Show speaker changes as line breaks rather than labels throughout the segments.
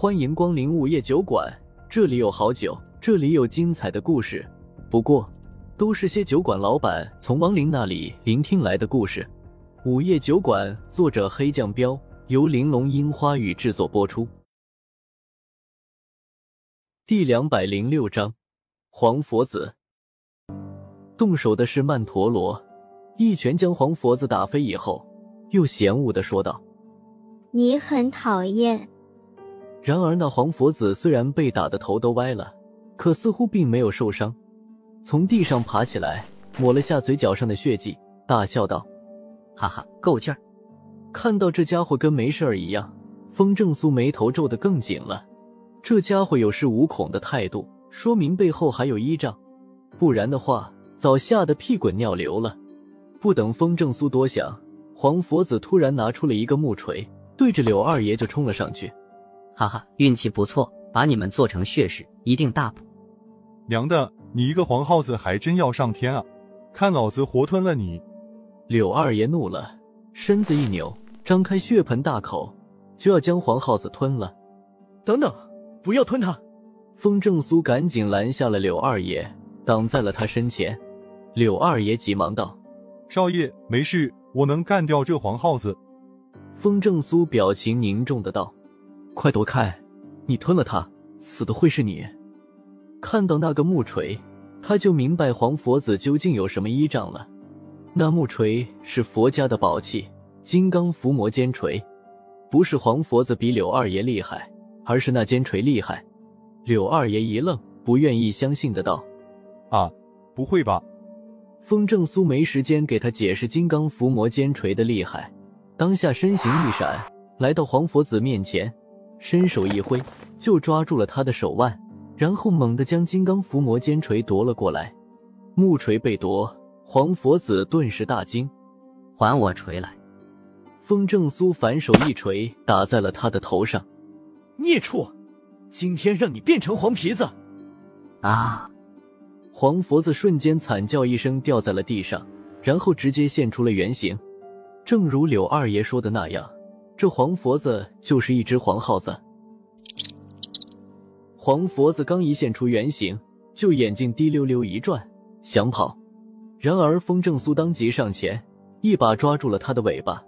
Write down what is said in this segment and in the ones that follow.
欢迎光临午夜酒馆，这里有好酒，这里有精彩的故事。不过，都是些酒馆老板从亡灵那里聆听来的故事。午夜酒馆，作者黑酱标，由玲珑樱花雨制作播出。第两百零六章，黄佛子。动手的是曼陀罗，一拳将黄佛子打飞以后，又嫌恶的说道：“
你很讨厌。”
然而，那黄佛子虽然被打的头都歪了，可似乎并没有受伤。从地上爬起来，抹了下嘴角上的血迹，大笑道：“
哈哈，够劲儿！”
看到这家伙跟没事儿一样，风正苏眉头皱得更紧了。这家伙有恃无恐的态度，说明背后还有依仗，不然的话，早吓得屁滚尿流了。不等风正苏多想，黄佛子突然拿出了一个木锤，对着柳二爷就冲了上去。
哈哈，运气不错，把你们做成血食，一定大补。
娘的，你一个黄耗子还真要上天啊！看老子活吞了你！
柳二爷怒了，身子一扭，张开血盆大口，就要将黄耗子吞了。
等等，不要吞他！
风正苏赶紧拦下了柳二爷，挡在了他身前。柳二爷急忙道：“
少爷，没事，我能干掉这黄耗子。”
风正苏表情凝重的道。快躲开！你吞了他，死的会是你。看到那个木锤，他就明白黄佛子究竟有什么依仗了。那木锤是佛家的宝器——金刚伏魔尖锤。不是黄佛子比柳二爷厉害，而是那尖锤厉害。柳二爷一愣，不愿意相信的道：“
啊，不会吧？”
风正苏没时间给他解释金刚伏魔尖锤的厉害，当下身形一闪，来到黄佛子面前。伸手一挥，就抓住了他的手腕，然后猛地将金刚伏魔尖锤夺了过来。木锤被夺，黄佛子顿时大惊：“
还我锤来！”
风正苏反手一锤打在了他的头上。
孽畜，今天让你变成黄皮子！
啊！
黄佛子瞬间惨叫一声，掉在了地上，然后直接现出了原形，正如柳二爷说的那样。这黄佛子就是一只黄耗子。黄佛子刚一现出原形，就眼睛滴溜溜一转，想跑。然而风正苏当即上前，一把抓住了他的尾巴，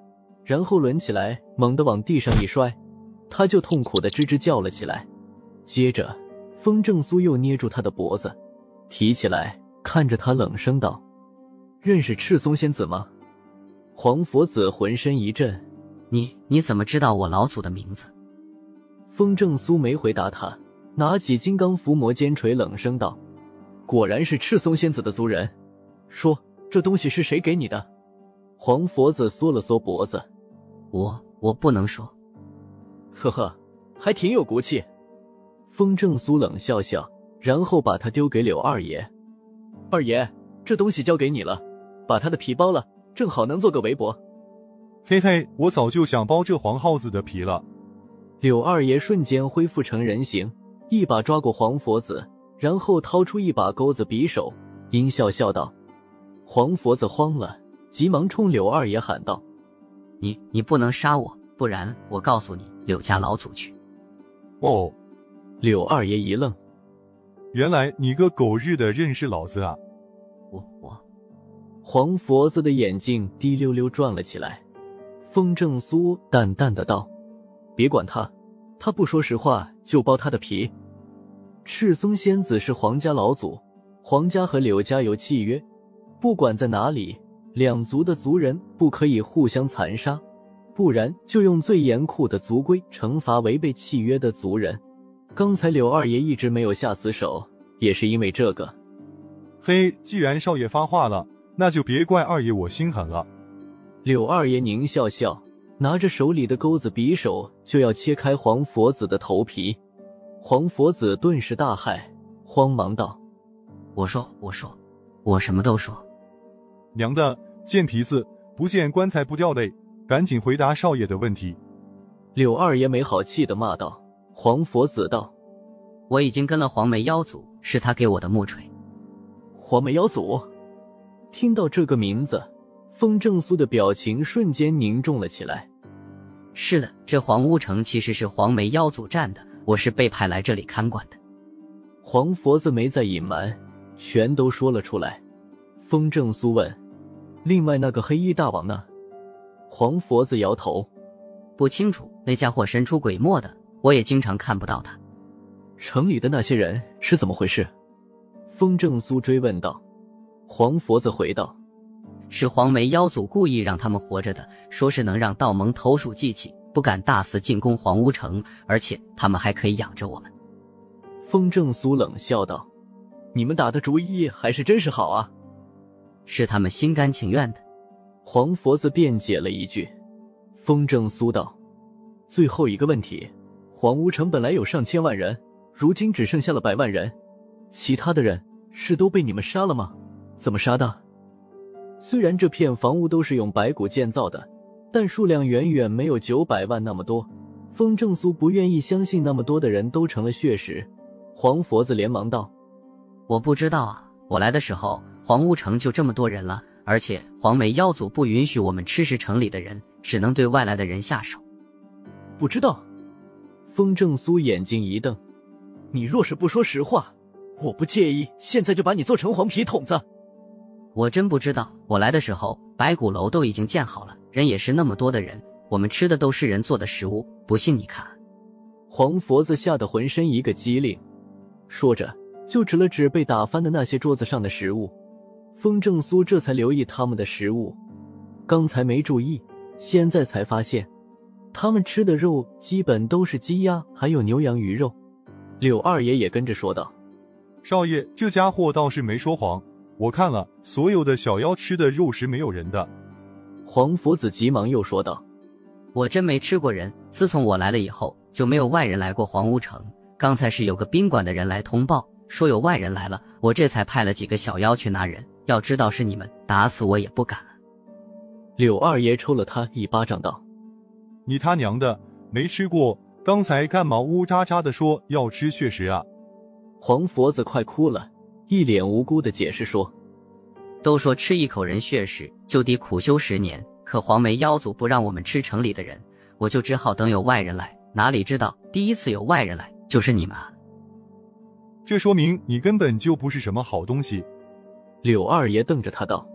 然后抡起来，猛地往地上一摔，他就痛苦的吱吱叫了起来。接着，风正苏又捏住他的脖子，提起来，看着他冷声道：“认识赤松仙子吗？”黄佛子浑身一震。
你你怎么知道我老祖的名字？
风正苏没回答他，拿起金刚伏魔尖锤，冷声道：“果然是赤松仙子的族人。说这东西是谁给你的？”黄佛子缩了缩脖子：“
我我不能说。”
呵呵，还挺有骨气。风正苏冷笑笑，然后把它丢给柳二爷：“二爷，这东西交给你了，把他的皮剥了，正好能做个围脖。”
嘿嘿，我早就想剥这黄耗子的皮了。
柳二爷瞬间恢复成人形，一把抓过黄佛子，然后掏出一把钩子匕首，阴笑笑道：“黄佛子慌了，急忙冲柳二爷喊道：‘
你你不能杀我，不然我告诉你柳家老祖去。’”
哦，
柳二爷一愣：“
原来你个狗日的认识老子啊！”
我我，
黄佛子的眼睛滴溜溜转了起来。风正苏淡淡的道：“别管他，他不说实话就剥他的皮。赤松仙子是皇家老祖，皇家和柳家有契约，不管在哪里，两族的族人不可以互相残杀，不然就用最严酷的族规惩罚违背契约的族人。刚才柳二爷一直没有下死手，也是因为这个。
嘿，既然少爷发话了，那就别怪二爷我心狠了。”
柳二爷狞笑笑，拿着手里的钩子匕首就要切开黄佛子的头皮。黄佛子顿时大骇，慌忙道：“
我说，我说，我什么都说。
娘的，贱皮子，不见棺材不掉泪，赶紧回答少爷的问题。”
柳二爷没好气的骂道。黄佛子道：“
我已经跟了黄眉妖祖，是他给我的木锤。”
黄眉妖祖，听到这个名字。风正苏的表情瞬间凝重了起来。
是的，这黄乌城其实是黄眉妖族占的，我是被派来这里看管的。
黄佛子没再隐瞒，全都说了出来。风正苏问：“另外那个黑衣大王呢？”黄佛子摇头：“
不清楚，那家伙神出鬼没的，我也经常看不到他。”
城里的那些人是怎么回事？风正苏追问道。黄佛子回道：“
是黄眉妖祖故意让他们活着的，说是能让道盟投鼠忌器，不敢大肆进攻黄乌城，而且他们还可以养着我们。”
风正苏冷笑道：“你们打的主意还是真是好啊！”
是他们心甘情愿的。
黄佛子辩解了一句。风正苏道：“最后一个问题，黄乌城本来有上千万人。”如今只剩下了百万人，其他的人是都被你们杀了吗？怎么杀的？虽然这片房屋都是用白骨建造的，但数量远远没有九百万那么多。风正苏不愿意相信那么多的人都成了血石。黄佛子连忙道：“
我不知道啊，我来的时候黄屋城就这么多人了，而且黄眉妖族不允许我们吃食城里的人，只能对外来的人下手。”
不知道。风正苏眼睛一瞪。你若是不说实话，我不介意现在就把你做成黄皮筒子。
我真不知道，我来的时候白骨楼都已经建好了，人也是那么多的人，我们吃的都是人做的食物。不信你看。
黄佛子吓得浑身一个激灵，说着就指了指被打翻的那些桌子上的食物。风正苏这才留意他们的食物，刚才没注意，现在才发现，他们吃的肉基本都是鸡鸭还有牛羊鱼肉。柳二爷也跟着说道：“
少爷，这家伙倒是没说谎。我看了，所有的小妖吃的肉食没有人的。”
黄福子急忙又说道：“
我真没吃过人。自从我来了以后，就没有外人来过黄屋城。刚才是有个宾馆的人来通报，说有外人来了，我这才派了几个小妖去拿人。要知道是你们，打死我也不敢。”
柳二爷抽了他一巴掌，道：“
你他娘的，没吃过！”刚才干嘛呜喳喳的说要吃血食啊？
黄佛子快哭了，一脸无辜的解释说：“
都说吃一口人血食就得苦修十年，可黄眉妖族不让我们吃城里的人，我就只好等有外人来。哪里知道第一次有外人来就是你们啊，
这说明你根本就不是什么好东西。”
柳二爷瞪着他道：“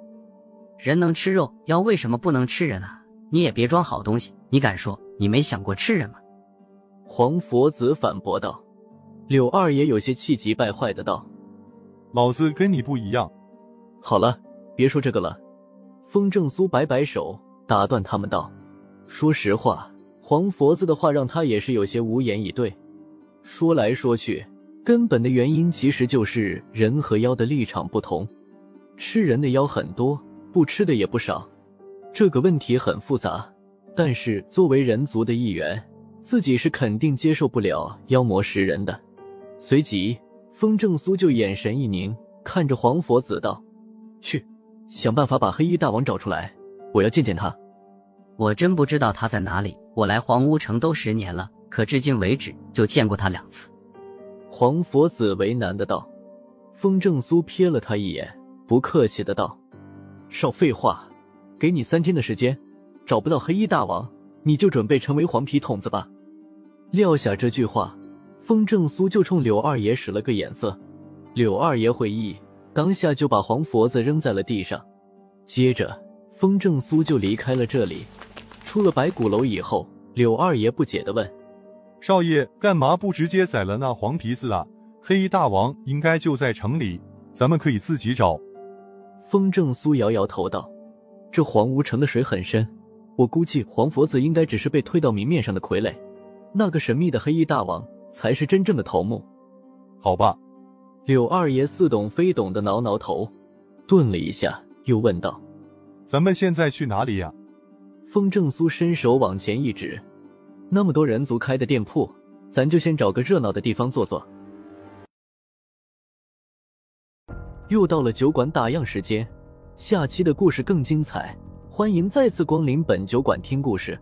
人能吃肉，妖为什么不能吃人啊？你也别装好东西，你敢说你没想过吃人吗？”
黄佛子反驳道：“柳二爷有些气急败坏的道，
老子跟你不一样。”
好了，别说这个了。风正苏摆摆手，打断他们道：“说实话，黄佛子的话让他也是有些无言以对。说来说去，根本的原因其实就是人和妖的立场不同。吃人的妖很多，不吃的也不少。这个问题很复杂，但是作为人族的一员。”自己是肯定接受不了妖魔食人的。随即，风正苏就眼神一凝，看着黄佛子道：“去，想办法把黑衣大王找出来，我要见见他。”
我真不知道他在哪里。我来黄屋城都十年了，可至今为止就见过他两次。
黄佛子为难的道。风正苏瞥了他一眼，不客气的道：“少废话，给你三天的时间，找不到黑衣大王，你就准备成为黄皮筒子吧。”撂下这句话，风正苏就冲柳二爷使了个眼色。柳二爷会意，当下就把黄佛子扔在了地上。接着，风正苏就离开了这里。出了白骨楼以后，柳二爷不解的问：“
少爷，干嘛不直接宰了那黄皮子啊？黑衣大王应该就在城里，咱们可以自己找。”
风正苏摇摇头道：“这黄无城的水很深，我估计黄佛子应该只是被推到明面上的傀儡。”那个神秘的黑衣大王才是真正的头目，
好吧？
柳二爷似懂非懂的挠挠头，顿了一下，又问道：“
咱们现在去哪里呀？”
风正苏伸手往前一指：“那么多人族开的店铺，咱就先找个热闹的地方坐坐。”又到了酒馆打烊时间，下期的故事更精彩，欢迎再次光临本酒馆听故事。